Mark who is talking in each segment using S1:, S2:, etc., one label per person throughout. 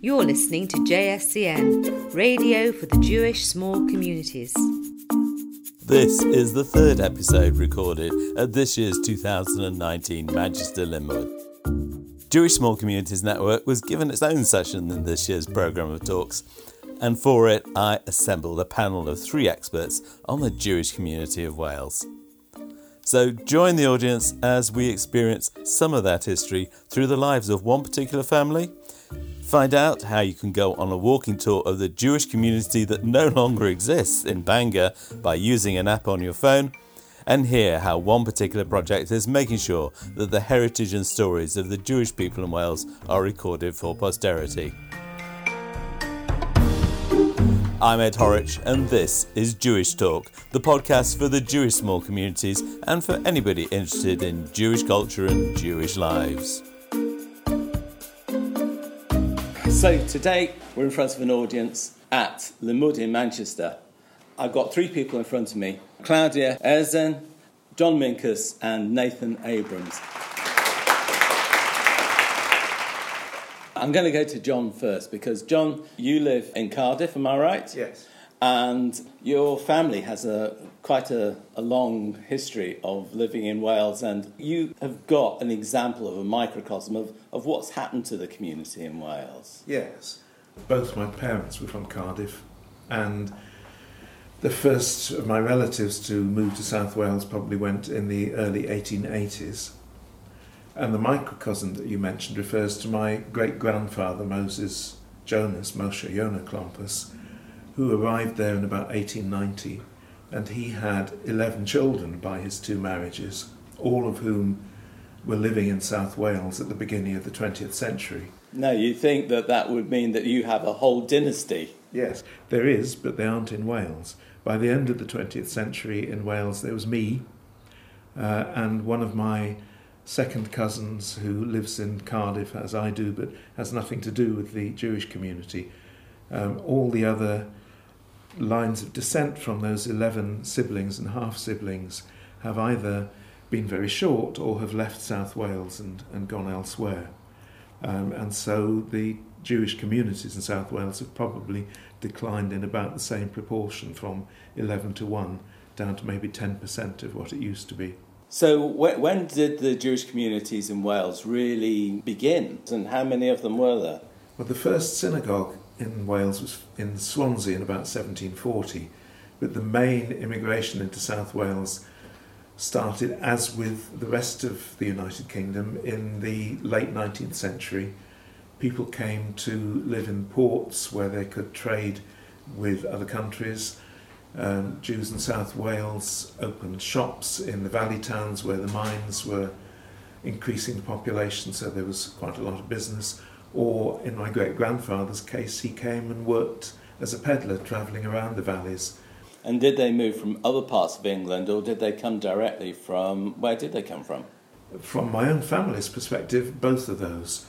S1: You're listening to JSCN, Radio for the Jewish Small Communities.
S2: This is the third episode recorded at this year's 2019 Manchester Limmud. Jewish Small Communities Network was given its own session in this year's programme of talks, and for it I assembled a panel of three experts on the Jewish community of Wales. So join the audience as we experience some of that history through the lives of one particular family Find out how you can go on a walking tour of the Jewish community that no longer exists in Bangor by using an app on your phone, and hear how one particular project is making sure that the heritage and stories of the Jewish people in Wales are recorded for posterity. I'm Ed Horwich, and this is Jewish Talk, the podcast for the Jewish small communities and for anybody interested in Jewish culture and Jewish lives. So today we're in front of an audience at Le Limmud in Manchester. I've got three people in front of me Claudia Erzen, John Minkes, and Nathan Abrams. I'm going to go to John first because, John, you live in Cardiff, am I right?
S3: Yes.
S2: And your family has a quite a, a, long history of living in Wales, and you have got an example of a microcosm of, of what's happened to the community in Wales.
S3: Yes. Both my parents were from Cardiff, and the first of my relatives to move to South Wales probably went in the early 1880s. And the microcosm that you mentioned refers to my great grandfather, Moses Jonas, Moshe Yonah Klompus, who arrived there in about 1890 and he had 11 children by his two marriages, all of whom were living in South Wales at the beginning of the 20th century.
S2: No, you think that that would mean that you have a whole dynasty?
S3: Yes, there is, but they aren't in Wales. By the end of the 20th century in Wales, there was me uh, and one of my second cousins who lives in Cardiff, as I do, but has nothing to do with the Jewish community. Um, all the other lines of descent from those 11 siblings and half siblings have either been very short or have left South Wales and, and gone elsewhere. Um, and so the Jewish communities in South Wales have probably declined in about the same proportion from 11 to 1 down to maybe 10% of what it used to be.
S2: So, when did the Jewish communities in Wales really begin, and how many of them were there?
S3: Well, the first synagogue in Wales was in Swansea in about 1740, but the main immigration into South Wales started, as with the rest of the United Kingdom, in the late 19th century. People came to live in ports where they could trade with other countries. Um, Jews in South Wales opened shops in the valley towns where the mines were increasing the population, so there was quite a lot of business or in my great grandfather's case, he came and worked as a peddler travelling around the valleys.
S2: And did they move from other parts of England or did they come directly from, where did they come from?
S3: From my own family's perspective, both of those.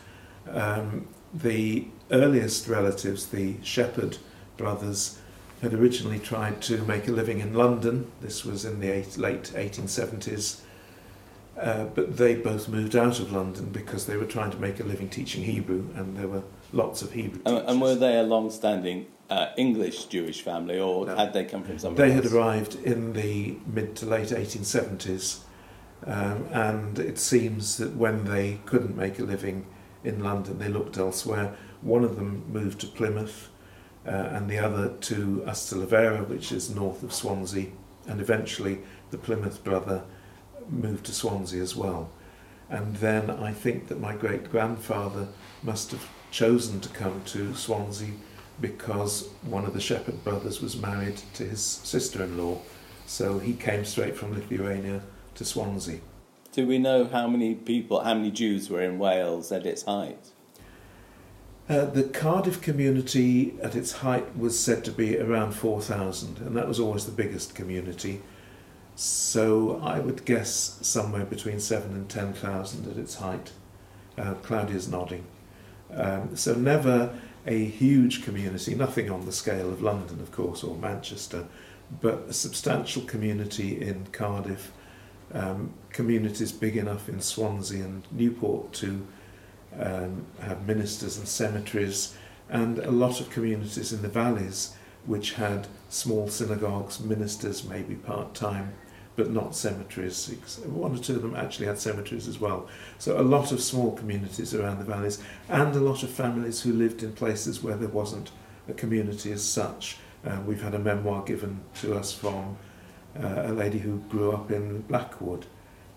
S3: Um, the earliest relatives, the Shepherd brothers, had originally tried to make a living in London. This was in the eight, late 1870s. Uh, but they both moved out of London because they were trying to make a living teaching Hebrew, and there were lots of Hebrew.
S2: And, and were they a long-standing uh, English Jewish family, or no. had they come from somewhere?
S3: They
S2: else?
S3: had arrived in the mid to late 1870s, um, and it seems that when they couldn't make a living in London, they looked elsewhere. One of them moved to Plymouth, uh, and the other to Ystalyfera, which is north of Swansea, and eventually the Plymouth brother moved to Swansea as well. And then I think that my great grandfather must have chosen to come to Swansea because one of the Shepherd brothers was married to his sister in law. So he came straight from Lithuania to Swansea.
S2: Do we know how many people, how many Jews were in Wales at its height?
S3: Uh, the Cardiff community at its height was said to be around 4,000, and that was always the biggest community. So I would guess somewhere between seven and ten thousand at its height. Uh, Claudia's nodding. Um, so never a huge community, nothing on the scale of London, of course, or Manchester, but a substantial community in Cardiff, um, communities big enough in Swansea and Newport to um, have ministers and cemeteries, and a lot of communities in the valleys which had small synagogues, ministers maybe part time, but not cemeteries. One or two of them actually had cemeteries as well. So a lot of small communities around the valleys, and a lot of families who lived in places where there wasn't a community as such. Uh, we've had a memoir given to us from uh, a lady who grew up in Blackwood,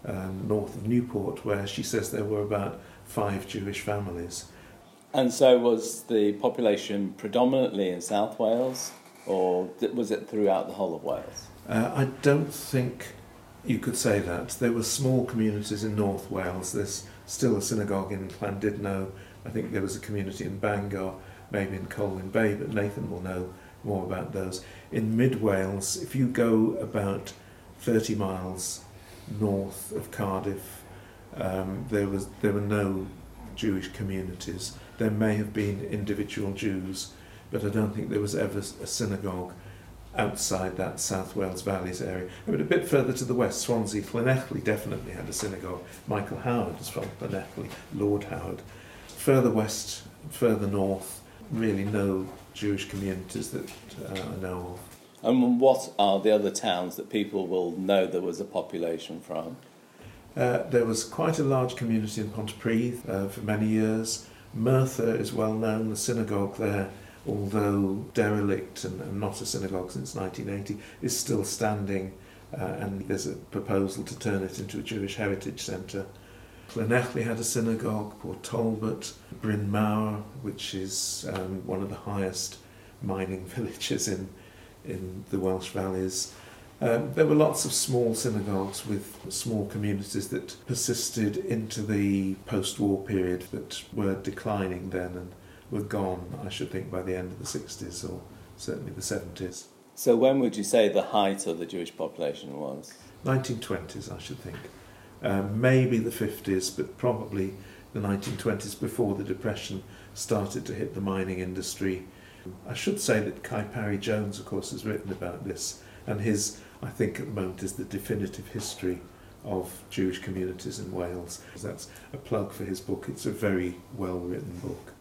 S3: um, north of Newport, where she says there were about five Jewish families.
S2: And so was the population predominantly in South Wales, or was it throughout the whole of Wales?
S3: Uh, I don't think you could say that. There were small communities in North Wales. There's still a synagogue in Llandudno. I think there was a community in Bangor, maybe in Colwyn Bay, but Nathan will know more about those. In Mid Wales, if you go about 30 miles north of Cardiff, um, there was there were no Jewish communities. There may have been individual Jews, but I don't think there was ever a synagogue outside that South Wales Valleys area. I mean, a bit further to the west, Swansea, Llanelli definitely had a synagogue. Michael Howard was from Llanelli, Lord Howard. Further west, further north, really no Jewish communities that uh, I know of.
S2: And what are the other towns that people will know there was a population from?
S3: Uh, there was quite a large community in Pontypridd uh, for many years. Merthyr is well known, the synagogue there, although derelict and, and not a synagogue since 1980, is still standing, uh, and there's a proposal to turn it into a Jewish heritage centre. Llanelli had a synagogue, Port Talbot, Bryn Mawr, which is um, one of the highest mining villages in, in the Welsh valleys. Um, there were lots of small synagogues with small communities that persisted into the post-war period that were declining then and were gone, I should think, by the end of the 60s or certainly the 70s.
S2: So when would you say the height of the Jewish population was?
S3: 1920s, I should think um, maybe the 50s, but probably the 1920s before the Depression started to hit the mining industry. I should say that Cai Parry Jones, of course, has written about this, and his, I think, at the moment, is the definitive history of Jewish communities in Wales. That's a plug for his book. It's a very well written book.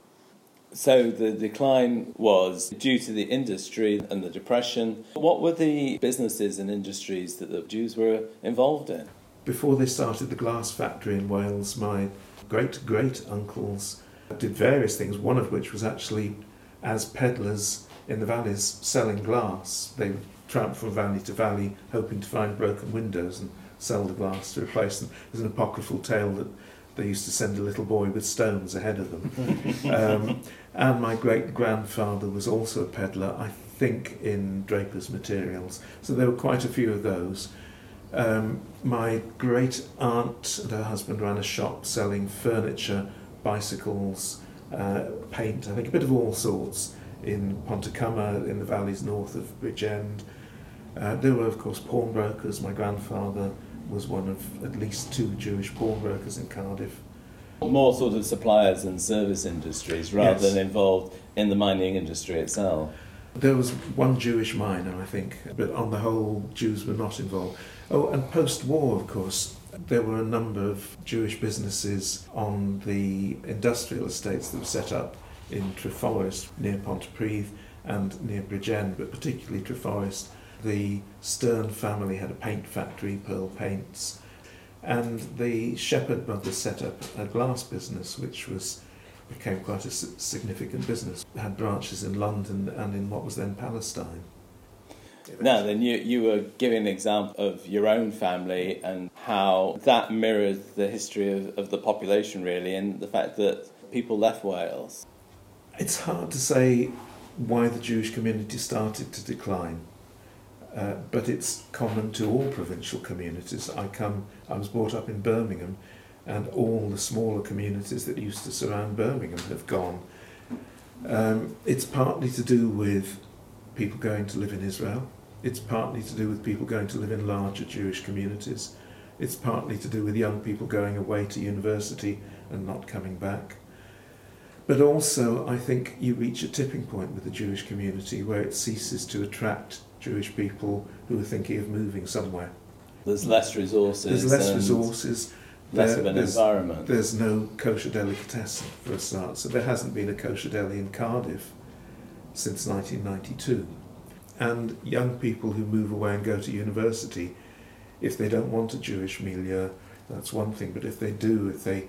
S2: So the decline was due to the industry and the depression. What were the businesses and industries that the Jews were involved in?
S3: Before they started the glass factory in Wales, my great great uncles did various things, one of which was actually as peddlers in the valleys selling glass. They would tramp from valley to valley hoping to find broken windows and sell the glass to replace them. There's an apocryphal tale that they used to send a little boy with stones ahead of them. um, and my great grandfather was also a peddler, I think, in Draper's Materials. So there were quite a few of those. Um, my great aunt and her husband ran a shop selling furniture, bicycles, uh, paint, I think a bit of all sorts in Pontycymer, in the valleys north of Bridgend. Uh, there were, of course, pawnbrokers. My grandfather was one of at least two Jewish pawnbrokers in Cardiff.
S2: More sort of suppliers and service industries rather yes. than involved in the mining industry itself.
S3: There was one Jewish miner, I think, but on the whole, Jews were not involved. Oh, and post war, of course, there were a number of Jewish businesses on the industrial estates that were set up in Treforest near Pontypridd and near Bridgend, but particularly Treforest. The Stern family had a paint factory, Pearl Paints, and the Shepherd brothers set up a glass business, which was became quite a significant business. It had branches in London and in what was then Palestine.
S2: Now, then you, you were giving an example of your own family and how that mirrored the history of, of the population, really, and the fact that people left Wales.
S3: It's hard to say why the Jewish community started to decline. But it's common to all provincial communities. I come, I was brought up in Birmingham, and all the smaller communities that used to surround Birmingham have gone. Um, it's partly to do with people going to live in Israel. It's partly to do with people going to live in larger Jewish communities. It's partly to do with young people going away to university and not coming back. But also, I think you reach a tipping point with the Jewish community where it ceases to attract Jewish people who are thinking of moving somewhere.
S2: There's less resources.
S3: There's less resources
S2: less
S3: There-
S2: of an
S3: there's-
S2: environment.
S3: There's no kosher delicatessen for a start, so there hasn't been a kosher deli in Cardiff since 1992. And young people who move away and go to university, if they don't want a Jewish milieu, that's one thing, but if they do, if they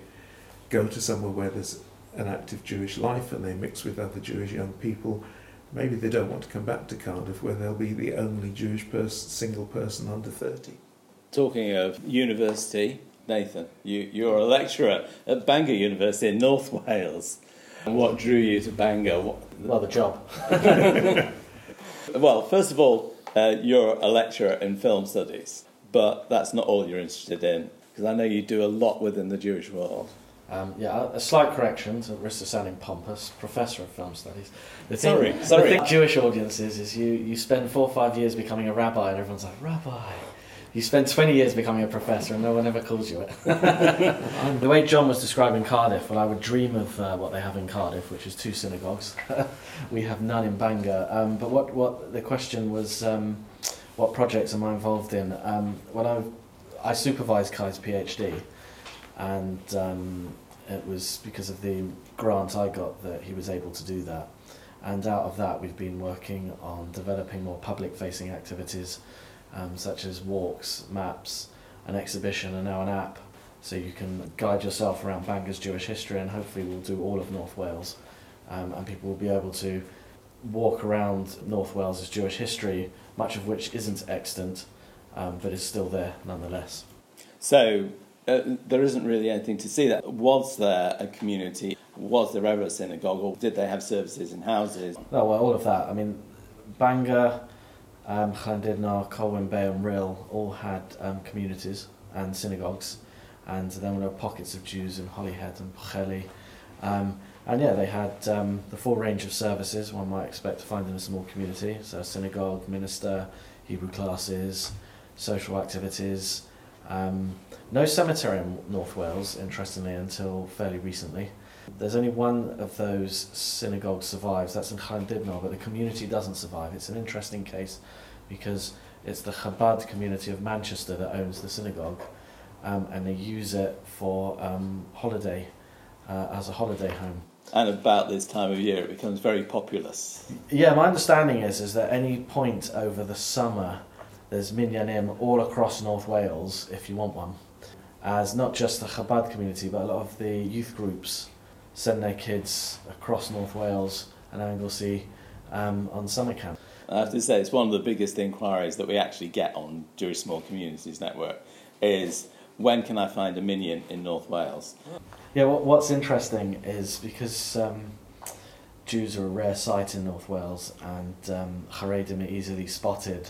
S3: go to somewhere where there's an active Jewish life and they mix with other Jewish young people, maybe they don't want to come back to Cardiff where they'll be the only Jewish person, single person under 30.
S2: Talking of university, Nathan, you, you're a lecturer at Bangor University in North Wales. What drew you to Bangor? What,
S4: Well, the job.
S2: well, first of all, uh, you're a lecturer in film studies, but that's not all you're interested in, because I know you do a lot within the Jewish world.
S4: Um, yeah, a slight correction to the risk of sounding pompous. Professor of film studies. The
S2: Sorry,
S4: thing,
S2: sorry.
S4: The thing Jewish audiences is you, you spend four or five years becoming a rabbi, and everyone's like, Rabbi. You spend 20 years becoming a professor, and no one ever calls you it. the way John was describing Cardiff, well, I would dream of uh, what they have in Cardiff, which is two synagogues. we have none in Bangor. Um, but what, what the question was, um, what projects am I involved in? Um, when I, I supervised Cai's PhD, and um, it was because of the grant I got that he was able to do that. And out of that, we've been working on developing more public facing activities, um, such as walks, maps, an exhibition, and now an app. So you can guide yourself around Bangor's Jewish history, and hopefully, we'll do all of North Wales. Um, and people will be able to walk around North Wales' Jewish history, much of which isn't extant, um, but is still there nonetheless.
S2: So uh, there isn't really anything to see that. Was there a community? Was there ever a synagogue, or did they have services in houses?
S4: No, well, all of that. I mean, Bangor, um, Llandudno, Colwyn Bay, and Rhyl all had um, communities and synagogues, and then there were pockets of Jews in Holyhead and Pwllheli. Um, and yeah, they had um, the full range of services one might expect to find in a small community. So, synagogue, minister, Hebrew classes, social activities. Um, no cemetery in North Wales, interestingly, until fairly recently. There's only one of those synagogues survives, that's in Llandudno, but the community doesn't survive. It's an interesting case because it's the Chabad community of Manchester that owns the synagogue um, and they use it for um, holiday, uh, as a holiday home.
S2: And about this time of year, it becomes very populous.
S4: Yeah, my understanding is is that any point over the summer, there's minyanim all across North Wales if you want one, as not just the Chabad community, but a lot of the youth groups send their kids across North Wales and Anglesey um, on summer camp.
S2: I have to say, it's one of the biggest inquiries that we actually get on Jewish Small Communities Network is when can I find a minyan in North Wales?
S4: Yeah, what, what's interesting is because um, Jews are a rare sight in North Wales and um, Haredim are easily spotted,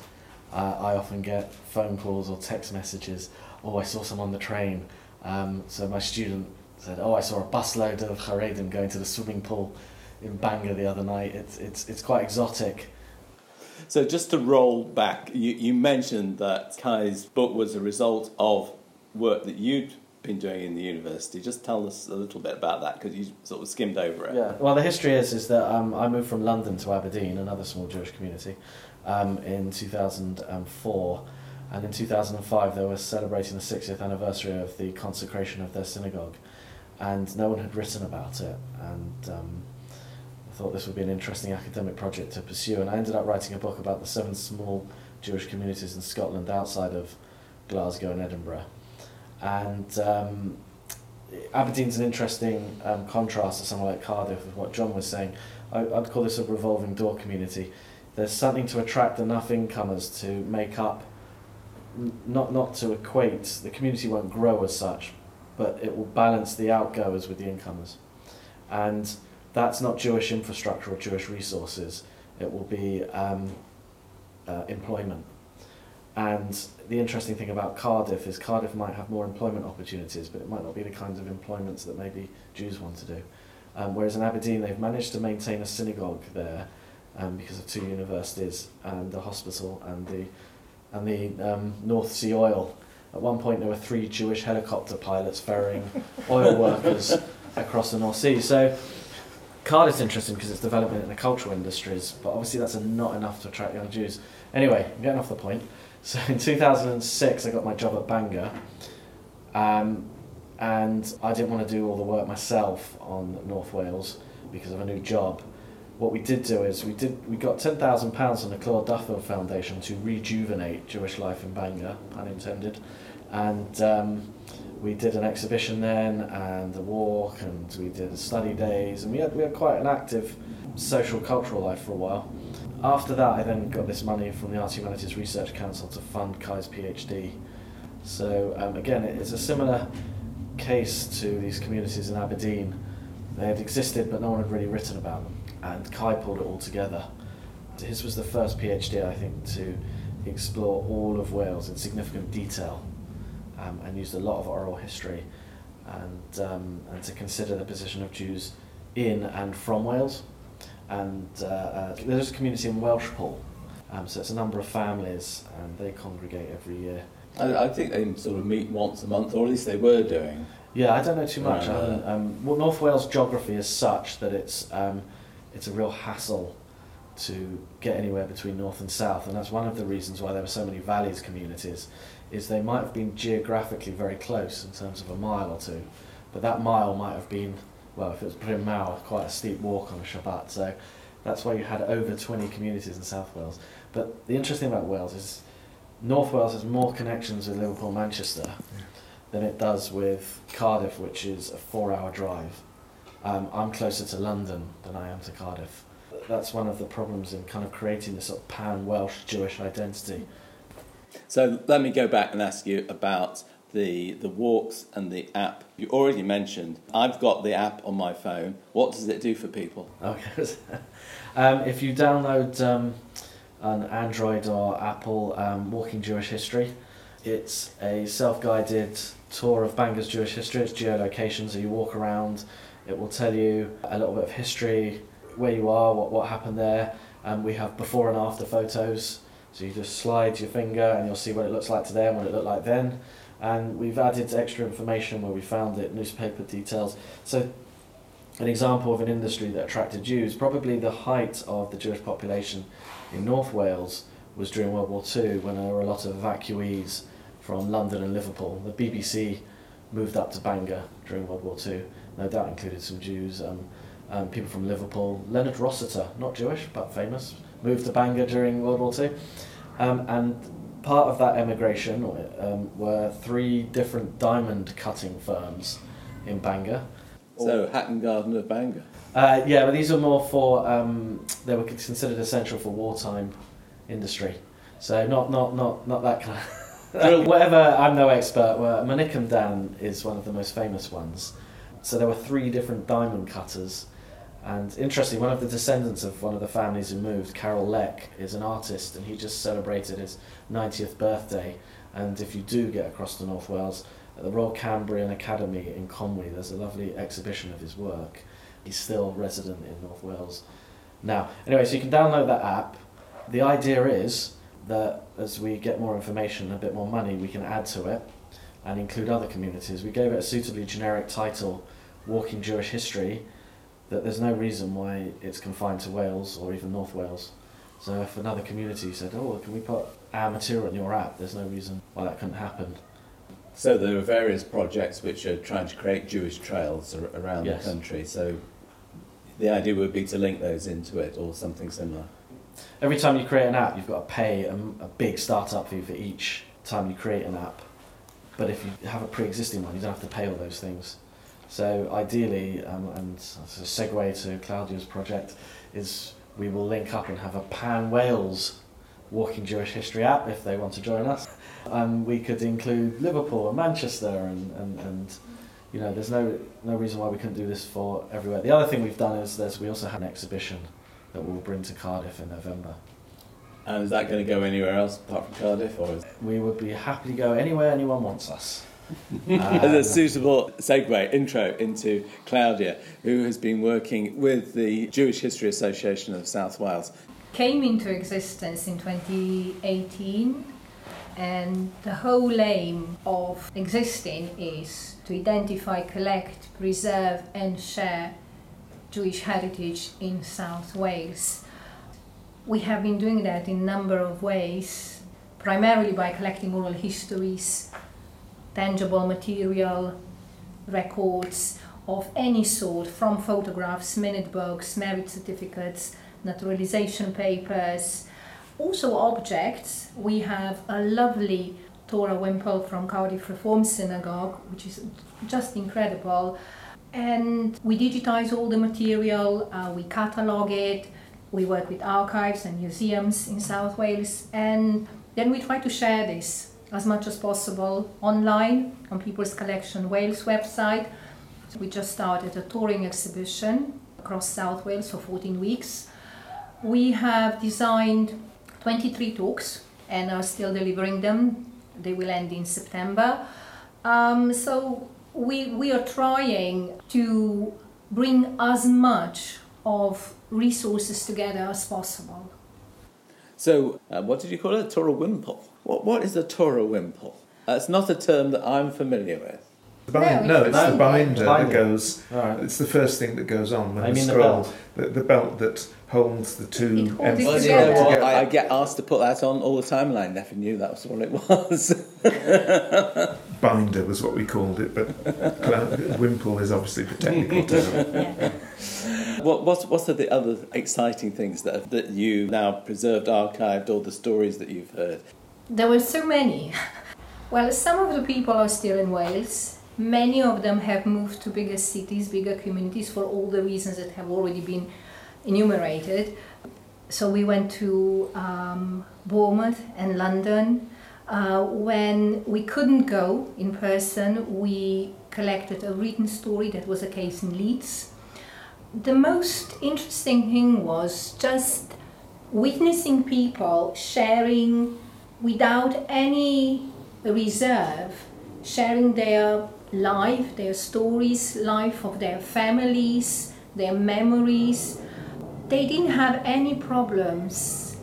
S4: uh, I often get phone calls or text messages, oh, I saw some on the train. Um, so my student said, oh, I saw a busload of Haredim going to the swimming pool in Bangor the other night. It's, it's, it's quite exotic.
S2: So just to roll back, you, you mentioned that Cai's book was a result of work that you'd been doing in the university. Just tell us a little bit about that because you sort of skimmed over it.
S4: Yeah. Well, the history is is that um, I moved from London to Aberdeen, another small Jewish community, um, in 2004, and in 2005 they were celebrating the 60th anniversary of the consecration of their synagogue, and no one had written about it, and um, I thought this would be an interesting academic project to pursue, and I ended up writing a book about the seven small Jewish communities in Scotland outside of Glasgow and Edinburgh, and. Um, Aberdeen's an interesting um, contrast to somewhere like Cardiff with what John was saying. I, I'd call this a revolving door community. There's something to attract enough incomers to make up, not not to equate. The community won't grow as such, but it will balance the outgoers with the incomers, and that's not Jewish infrastructure or Jewish resources. It will be um, uh, employment. And the interesting thing about Cardiff is Cardiff might have more employment opportunities, but it might not be the kinds of employments that maybe Jews want to do. Um, whereas in Aberdeen, they've managed to maintain a synagogue there um, because of two universities and a hospital and the and the um, North Sea oil. At one point, there were three Jewish helicopter pilots ferrying oil workers across the North Sea. So Cardiff's interesting because it's developing in the cultural industries, but obviously that's not enough to attract young Jews. Anyway, I'm getting off the point. So in 2006, I got my job at Bangor. Um, and I didn't want to do all the work myself on North Wales because of a new job. What we did do is we did we got ten thousand pounds from the Clore Duffield Foundation to rejuvenate Jewish life in Bangor, pun intended, and um, we did an exhibition then and a walk and we did study days and we had we had quite an active social cultural life for a while. After that, I then got this money from the Arts Humanities Research Council to fund Cai's PhD. So um, again, it's a similar case to these communities in Aberdeen. They had existed, but no one had really written about them, and Cai pulled it all together. His was the first PhD, I think, to explore all of Wales in significant detail, um, and used a lot of oral history, and um, and to consider the position of Jews in and from Wales. And uh, uh, there's a community in Welshpool, um, so it's a number of families, and they congregate every year.
S2: I, I think they sort of meet once a month, or at least they were doing.
S4: Yeah, I don't know too much.
S2: Right.
S4: Um, um, well, North Wales geography is such that it's um, it's a real hassle to get anywhere between north and south, and that's one of the reasons why there were so many valleys communities. Is they might have been geographically very close in terms of a mile or two, but that mile might have been well, if it was Bryn Mawr, quite a steep walk on a Shabbat. So that's why you had over 20 communities in South Wales. But the interesting about Wales is North Wales has more connections with Liverpool and Manchester than it does with Cardiff, which is a four-hour drive. Um, I'm closer to London than I am to Cardiff. That's one of the problems in kind of creating this sort of pan-Welsh Jewish identity.
S2: So let me go back and ask you about the the walks and the app. You already mentioned I've got the app on my phone. What does it do for people?
S4: Okay. um, if you download um, an Android or Apple um, Walking Jewish History, it's a self-guided tour of Bangor's Jewish history. It's geolocation, so you walk around. It will tell you a little bit of history, where you are, what, what happened there. Um, we have before and after photos. So you just slide your finger and you'll see what it looks like today and what it looked like then. And we've added extra information where we found it, newspaper details. So an example of an industry that attracted Jews, probably the height of the Jewish population in North Wales was during World War II when there were a lot of evacuees from London and Liverpool. The BBC moved up to Bangor during World War II. No doubt included some Jews, um, um, people from Liverpool. Leonard Rossiter, not Jewish but famous, moved to Bangor during World War II. Um, and part of that emigration um, were three different diamond cutting firms in Bangor.
S2: So Hatton Garden of Bangor.
S4: Uh, yeah, but these are more for um, they were considered essential for wartime industry. So not not not not that kind. Of Whatever, I'm no expert. Well, Manicum Dan is one of the most famous ones. So there were three different diamond cutters, and interestingly, one of the descendants of one of the families who moved, Karel Lek, is an artist, and he just celebrated his 90th birthday. And if you do get across to North Wales, at the Royal Cambrian Academy in Conwy, there's a lovely exhibition of his work. He's still resident in North Wales now. Anyway, so you can download that app. The idea is that as we get more information and a bit more money, we can add to it and include other communities. We gave it a suitably generic title, Walking Jewish History, that there's no reason why it's confined to Wales or even North Wales. So if another community said, oh, can we put our material in your app, there's no reason why that couldn't happen.
S2: So there are various projects which are trying to create Jewish trails ar- around
S4: Yes.
S2: the country. So the idea would be to link those into it or something similar.
S4: Every time you create an app, you've got to pay a, a big startup fee for each time you create an app. But if you have a pre-existing one, you don't have to pay all those things. So ideally, um, and as a segue to Claudia's project, is we will link up and have a Pan Wales Walking Jewish History app if they want to join us. Um, we could include Liverpool and Manchester, and, and, and you know, there's no no reason why we couldn't do this for everywhere. The other thing we've done is there's we also have an exhibition that we'll bring to Cardiff in November.
S2: And is that going to go anywhere else apart from Cardiff, or is
S4: We would be happy to go anywhere anyone wants us.
S2: As a suitable segue intro into Claudia, who has been working with the Jewish History Association of South Wales.
S5: came into existence in 2018 and the whole aim of existing is to identify, collect, preserve and share Jewish heritage in South Wales. We have been doing that in a number of ways, primarily by collecting oral histories, tangible material, records of any sort, from photographs, minute books, marriage certificates, naturalization papers, also objects. We have a lovely Torah wimple from Cardiff Reform Synagogue, which is just incredible. And we digitize all the material, uh, we catalog it, we work with archives and museums in South Wales, and then we try to share this as much as possible online on People's Collection Wales website. We just started a touring exhibition across South Wales for 14 weeks. We have designed 23 talks and are still delivering them. They will end in September. Um, so we, we are trying to bring as much of resources together as possible.
S2: So, uh, what did you call it? Torah wimple. What, what is a Torah wimple? Uh, it's not a term that I'm familiar with.
S3: The bind,
S5: No,
S3: no,
S5: it's
S3: it's the
S4: not.
S3: binder that goes.
S4: Right.
S3: It's the first thing that goes on when
S4: I
S3: the
S4: mean the
S3: scroll.
S4: belt.
S3: The, the belt that holds the two
S5: holds it
S3: ends
S2: Well, you
S5: together.
S2: know what? I, I get asked to put that on all the time, and I never knew that was what it was.
S3: Binder was what we called it, but wimple is obviously the technical term.
S5: Yeah.
S2: what, what, what are the other exciting things that, that you now preserved, archived, all the stories that you've heard?
S5: There were so many. Well, some of the people are still in Wales. Many of them have moved to bigger cities, bigger communities for all the reasons that have already been enumerated. So we went to um, Bournemouth and London. Uh, when we couldn't go in person, we collected a written story that was a case in Leeds. The most interesting thing was just witnessing people sharing without any reserve, sharing their life, their stories, life of their families, their memories. They didn't have any problems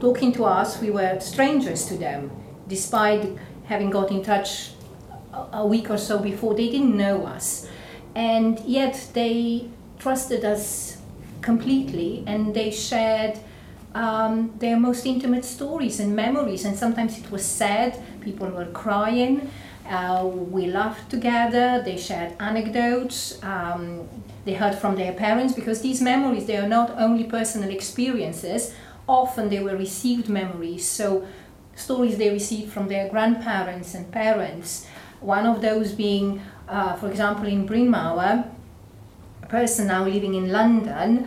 S5: talking to us. We were strangers to them, despite having got in touch a- week or so before. They didn't know us, and yet they trusted us completely, and they shared um, their most intimate stories and memories. And sometimes it was sad, people were crying. Uh, we laughed together, they shared anecdotes, um, they heard from their parents because these memories, they are not only personal experiences, often they were received memories. So, stories they received from their grandparents and parents. One of those being, uh, for example, in Bryn Mawr, a person now living in London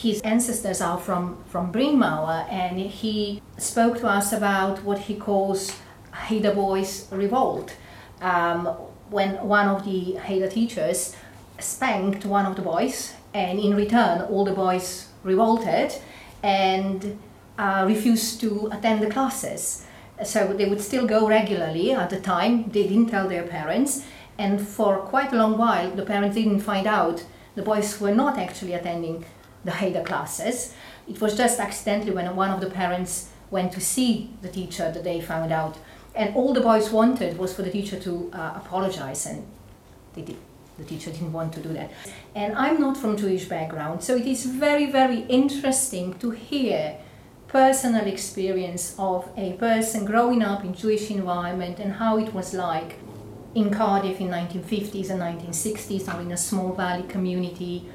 S5: his ancestors are from, from Bryn Mawr, and he spoke to us about what he calls Cheder Boys Revolt. Um, when one of the Cheder teachers spanked one of the boys, and in return, all the boys revolted and uh, refused to attend the classes. So they would still go regularly at the time, they didn't tell their parents, and for quite a long while, the parents didn't find out the boys were not actually attending the Cheder classes. It was just accidentally when one of the parents went to see the teacher that they found out. And all the boys wanted was for the teacher to uh, apologize, and they did. The teacher didn't want to do that. And I'm not from Jewish background, so it is very, very interesting to hear personal experience of a person growing up in Jewish environment and how it was like in Cardiff in 1950s and 1960s or in a small valley community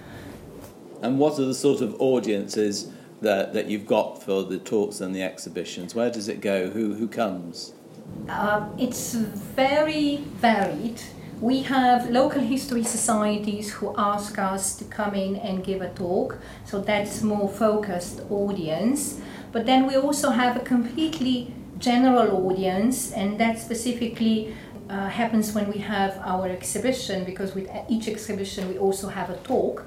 S2: And what are the sort of audiences that, that you've got for the talks and the exhibitions? Where does it go? Who, who comes?
S5: Uh, it's very varied. We have local history societies who ask us to come in and give a talk, so that's more focused audience. But then we also have a completely general audience, and that specifically uh, happens when we have our exhibition, because with each exhibition we also have a talk,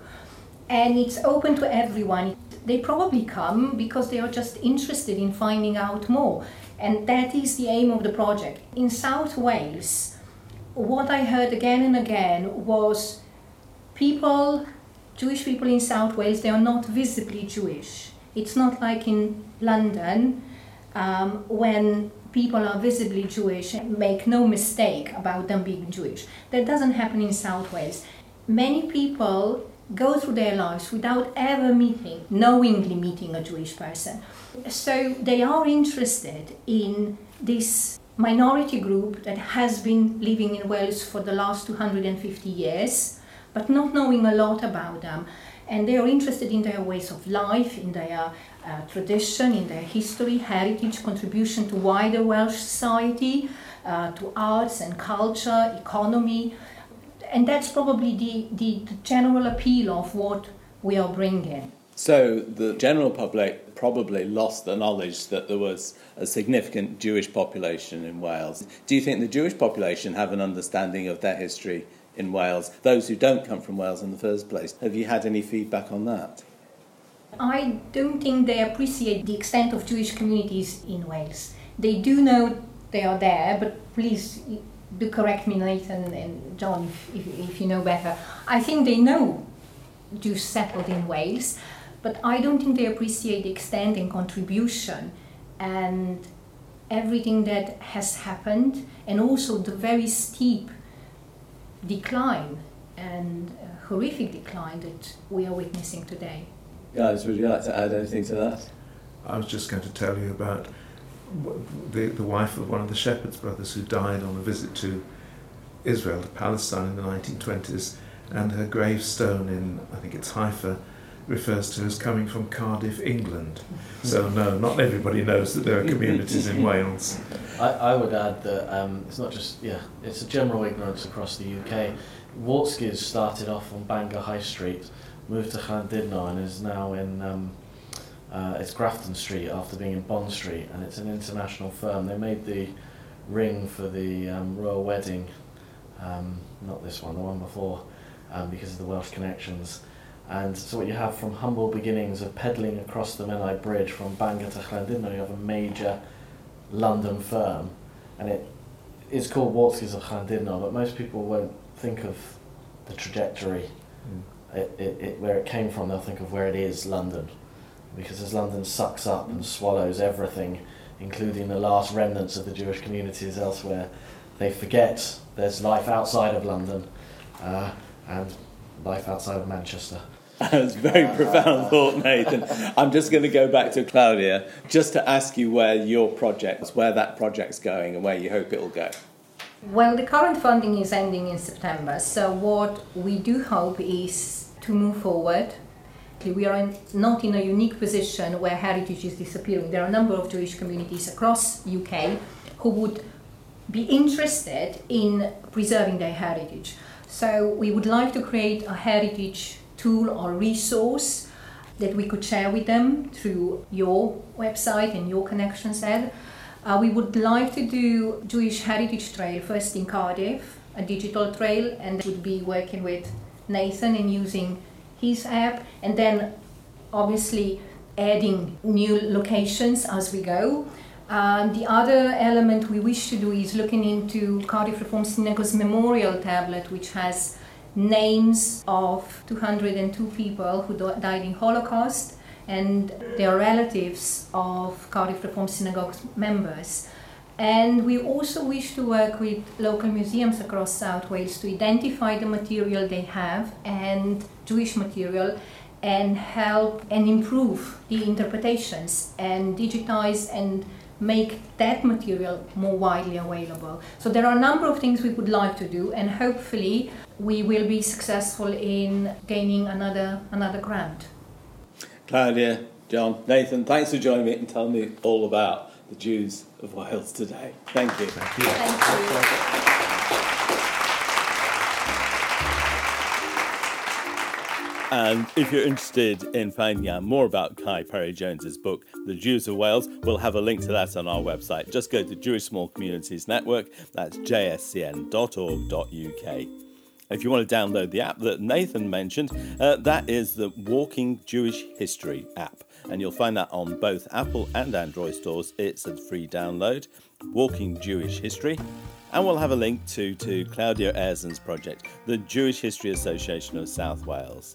S5: and it's open to everyone. They probably come because they are just interested in finding out more. And that is the aim of the project. In South Wales, what I heard again and again was people, Jewish people in South Wales, they are not visibly Jewish. It's not like in London um, when people are visibly Jewish and make no mistake about them being Jewish. That doesn't happen in South Wales. Many people go through their lives without ever meeting, knowingly meeting a Jewish person. So they are interested in this minority group that has been living in Wales for the last 250 years, but not knowing a lot about them. And they are interested in their ways of life, in their uh, tradition, in their history, heritage, contribution to wider Welsh society, uh, to arts and culture, economy. And that's probably the, the, the general appeal of what we are bringing.
S2: So the general public probably lost the knowledge that there was a significant Jewish population in Wales. Do you think the Jewish population have an understanding of their history in Wales? Those who don't come from Wales in the first place, have you had any feedback on that?
S5: I don't think they appreciate the extent of Jewish communities in Wales. They do know they are there, but please do correct me, Nathan and John, if, if, if you know better. I think they know Jews settled in Wales, but I don't think they appreciate the extent and contribution and everything that has happened, and also the very steep decline and uh, horrific decline that we are witnessing today.
S2: Guys, would you like to add anything to that?
S3: I was just going to tell you about the, the wife of one of the Shepherd's brothers who died on a visit to Israel, to Palestine in the 1920s, and her gravestone in, I think it's Haifa, refers to her as coming from Cardiff, England. So no, not everybody knows that there are communities in Wales.
S4: I, I would add that um, it's not just, yeah, it's a general ignorance across the UK. Wartski's started off on Bangor High Street, moved to Llandudno and is now in, um, uh, it's Grafton Street after being in Bond Street and it's an international firm. They made the ring for the um, royal wedding, um, not this one, the one before, um, because of the Welsh connections. And so what you have from humble beginnings of peddling across the Menai Bridge from Bangor to Llandudno, you have a major London firm, and it is called Wartski's of Llandudno, but most people won't think of the trajectory, mm. it, it, it, where it came from, they'll think of where it is, London. Because as London sucks up and swallows everything, including the last remnants of the Jewish communities elsewhere, they forget there's life outside of London uh, and life outside of Manchester.
S2: That's a very profound thought, Nathan. I'm just going to go back to Claudia just to ask you where your project, where that project's going, and where you hope it'll go.
S5: Well, the current funding is ending in September, so what we do hope is to move forward. We are in, not in a unique position where heritage is disappearing. There are a number of Jewish communities across UK who would be interested in preserving their heritage. So we would like to create a heritage tool or resource that we could share with them through your website and your connections ed. Uh, we would like to do Jewish Heritage Trail first in Cardiff, a digital trail, and would be working with Nathan and using his app, and then obviously adding new locations as we go. Um, the other element we wish to do is looking into Cardiff Reform Synagogue's memorial tablet, which has names of 202 people who died in Holocaust and their relatives of Cardiff Reform Synagogue members. And we also wish to work with local museums across South Wales to identify the material they have and Jewish material and help and improve the interpretations and digitize and make that material more widely available. So there are a number of things we would like to do and hopefully we will be successful in gaining another another grant.
S2: Claudia, John, Nathan, thanks for joining me and telling me all about the Jews of Wales today. Thank you.
S3: Thank you.
S5: Thank you.
S2: And if you're interested in finding out more about Cai Parry Jones's book, The Jews of Wales, we'll have a link to that on our website. Just go to Jewish Small Communities Network, that's jscn.org.uk. If you want to download the app that Nathan mentioned, uh, that is the Walking Jewish History app. And you'll find that on both Apple and Android stores. It's a free download. Walking Jewish History. And we'll have a link to, to Claudia Ayreson's project, the Jewish History Association of South Wales.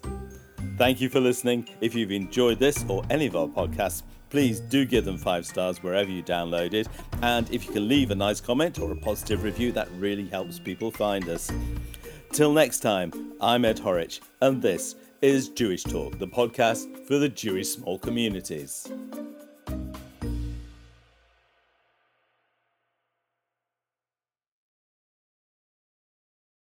S2: Thank you for listening. If you've enjoyed this or any of our podcasts, please do give them five stars wherever you download it. And if you can leave a nice comment or a positive review, that really helps people find us. Till next time, I'm Ed Horwich, and this is Jewish Talk, the podcast for the Jewish small communities.